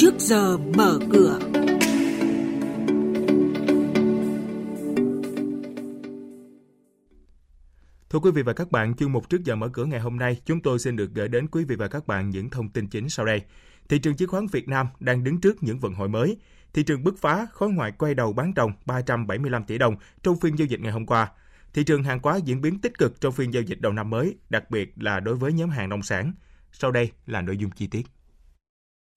trước giờ mở cửa. Thưa quý vị và các bạn, chương mục trước giờ mở cửa ngày hôm nay, chúng tôi xin được gửi đến quý vị và các bạn những thông tin chính sau đây. Thị trường chứng khoán Việt Nam đang đứng trước những vận hội mới. Thị trường bứt phá, khối ngoại quay đầu bán ròng 375 tỷ đồng trong phiên giao dịch ngày hôm qua. Thị trường hàng hóa diễn biến tích cực trong phiên giao dịch đầu năm mới, đặc biệt là đối với nhóm hàng nông sản. Sau đây là nội dung chi tiết.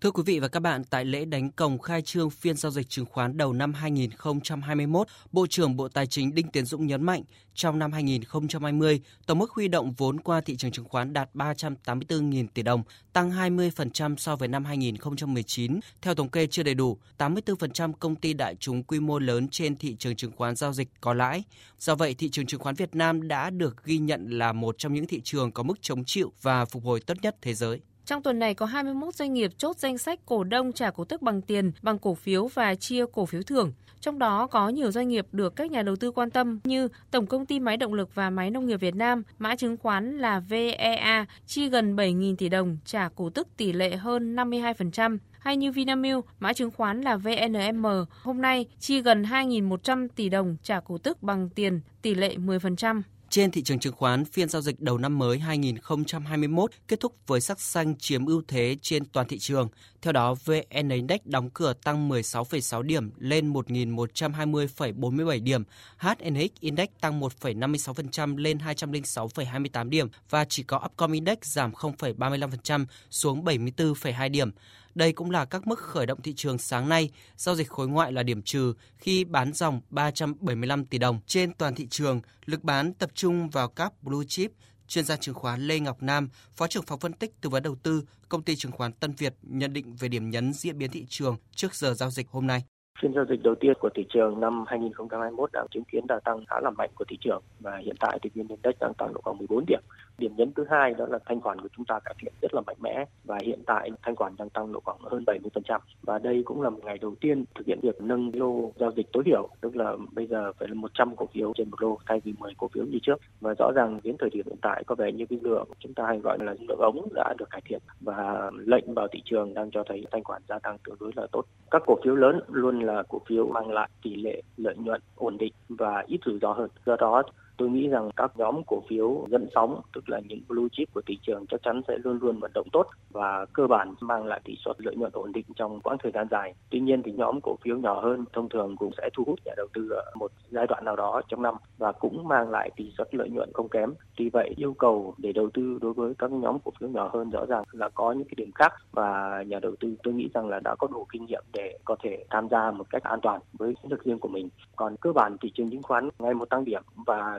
Thưa quý vị và các bạn, tại lễ đánh còng khai trương phiên giao dịch chứng khoán đầu năm 2021, Bộ trưởng Bộ Tài chính Đinh Tiến Dũng nhấn mạnh, trong năm 2020, tổng mức huy động vốn qua thị trường chứng khoán đạt 384.000 tỷ đồng, tăng 20% so với năm 2019. Theo thống kê chưa đầy đủ, 84% công ty đại chúng quy mô lớn trên thị trường chứng khoán giao dịch có lãi. Do vậy, thị trường chứng khoán Việt Nam đã được ghi nhận là một trong những thị trường có mức chống chịu và phục hồi tốt nhất thế giới. Trong tuần này có 21 doanh nghiệp chốt danh sách cổ đông trả cổ tức bằng tiền, bằng cổ phiếu và chia cổ phiếu thưởng. Trong đó có nhiều doanh nghiệp được các nhà đầu tư quan tâm như Tổng công ty Máy động lực và Máy nông nghiệp Việt Nam, mã chứng khoán là VEA, chi gần 7.000 tỷ đồng, trả cổ tức tỷ lệ hơn 52%, hay như Vinamilk, mã chứng khoán là VNM, hôm nay chi gần 2.100 tỷ đồng trả cổ tức bằng tiền, tỷ lệ 10%. Trên thị trường chứng khoán, phiên giao dịch đầu năm mới 2021 kết thúc với sắc xanh chiếm ưu thế trên toàn thị trường. Theo đó, VN Index đóng cửa tăng 16,6 điểm lên 1.120,47 điểm, HNX Index tăng 1,56% lên 206,28 điểm và chỉ có Upcom Index giảm 0,35% xuống 74,2 điểm. Đây cũng là các mức khởi động thị trường sáng nay, giao dịch khối ngoại là điểm trừ khi bán dòng 375 tỷ đồng trên toàn thị trường, lực bán tập trung vào các blue chip, chuyên gia chứng khoán Lê Ngọc Nam, Phó trưởng phòng phân tích tư vấn đầu tư, công ty chứng khoán Tân Việt nhận định về điểm nhấn diễn biến thị trường trước giờ giao dịch hôm nay. Phiên giao dịch đầu tiên của thị trường năm 2021 đã chứng kiến đà tăng khá là mạnh của thị trường và hiện tại thì VN Index đang tăng độ khoảng 14 điểm. Điểm nhấn thứ hai đó là thanh khoản của chúng ta cải thiện rất là mạnh mẽ và hiện tại thanh khoản đang tăng độ khoảng hơn 70% và đây cũng là một ngày đầu tiên thực hiện việc nâng lô giao dịch tối thiểu, tức là bây giờ phải là 100 cổ phiếu trên một lô, thay vì 10 cổ phiếu như trước và rõ ràng đến thời điểm hiện tại có vẻ như cái lượng chúng ta hay gọi là lượng ống đã được cải thiện và lệnh vào thị trường đang cho thấy thanh khoản gia tăng tương đối là tốt. Các cổ phiếu lớn luôn là cổ phiếu mang lại tỷ lệ lợi nhuận ổn định và ít rủi ro hơn. Do đó tôi nghĩ rằng các nhóm cổ phiếu dẫn sóng, tức là những blue chip của thị trường chắc chắn sẽ luôn luôn vận động tốt và cơ bản mang lại tỷ suất lợi nhuận ổn định trong quãng thời gian dài. Tuy nhiên thì nhóm cổ phiếu nhỏ hơn thông thường cũng sẽ thu hút nhà đầu tư ở một giai đoạn nào đó trong năm và cũng mang lại tỷ suất lợi nhuận không kém. Tuy vậy, yêu cầu để đầu tư đối với các nhóm cổ phiếu nhỏ hơn rõ ràng là có những cái điểm khác và nhà đầu tư tôi nghĩ rằng là đã có đủ kinh nghiệm để có thể tham gia một cách an toàn với chiến lược riêng của mình. Còn cơ bản thị trường chứng khoán ngày một tăng điểm và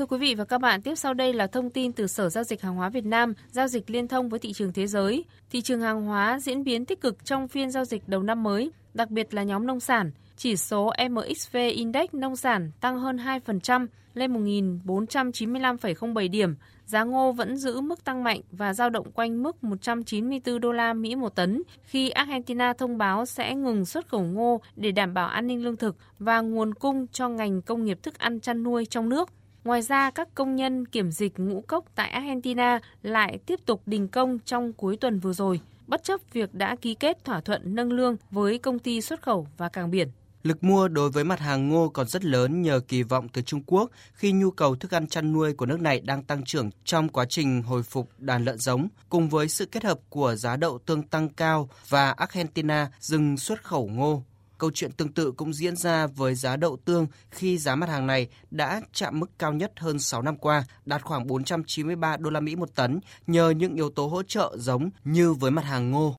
Thưa quý vị và các bạn, tiếp sau đây là thông tin từ Sở Giao dịch Hàng hóa Việt Nam, giao dịch liên thông với thị trường thế giới. Thị trường hàng hóa diễn biến tích cực trong phiên giao dịch đầu năm mới, đặc biệt là nhóm nông sản. Chỉ số MXV Index nông sản tăng hơn 2% lên 1.495,07 điểm. Giá ngô vẫn giữ mức tăng mạnh và giao động quanh mức 194 đô la Mỹ một tấn khi Argentina thông báo sẽ ngừng xuất khẩu ngô để đảm bảo an ninh lương thực và nguồn cung cho ngành công nghiệp thức ăn chăn nuôi trong nước. Ngoài ra, các công nhân kiểm dịch ngũ cốc tại Argentina lại tiếp tục đình công trong cuối tuần vừa rồi, bất chấp việc đã ký kết thỏa thuận nâng lương với công ty xuất khẩu và cảng biển. Lực mua đối với mặt hàng ngô còn rất lớn nhờ kỳ vọng từ Trung Quốc khi nhu cầu thức ăn chăn nuôi của nước này đang tăng trưởng trong quá trình hồi phục đàn lợn giống, cùng với sự kết hợp của giá đậu tương tăng cao và Argentina dừng xuất khẩu ngô. Câu chuyện tương tự cũng diễn ra với giá đậu tương khi giá mặt hàng này đã chạm mức cao nhất hơn 6 năm qua, đạt khoảng 493 đô la Mỹ một tấn nhờ những yếu tố hỗ trợ giống như với mặt hàng ngô.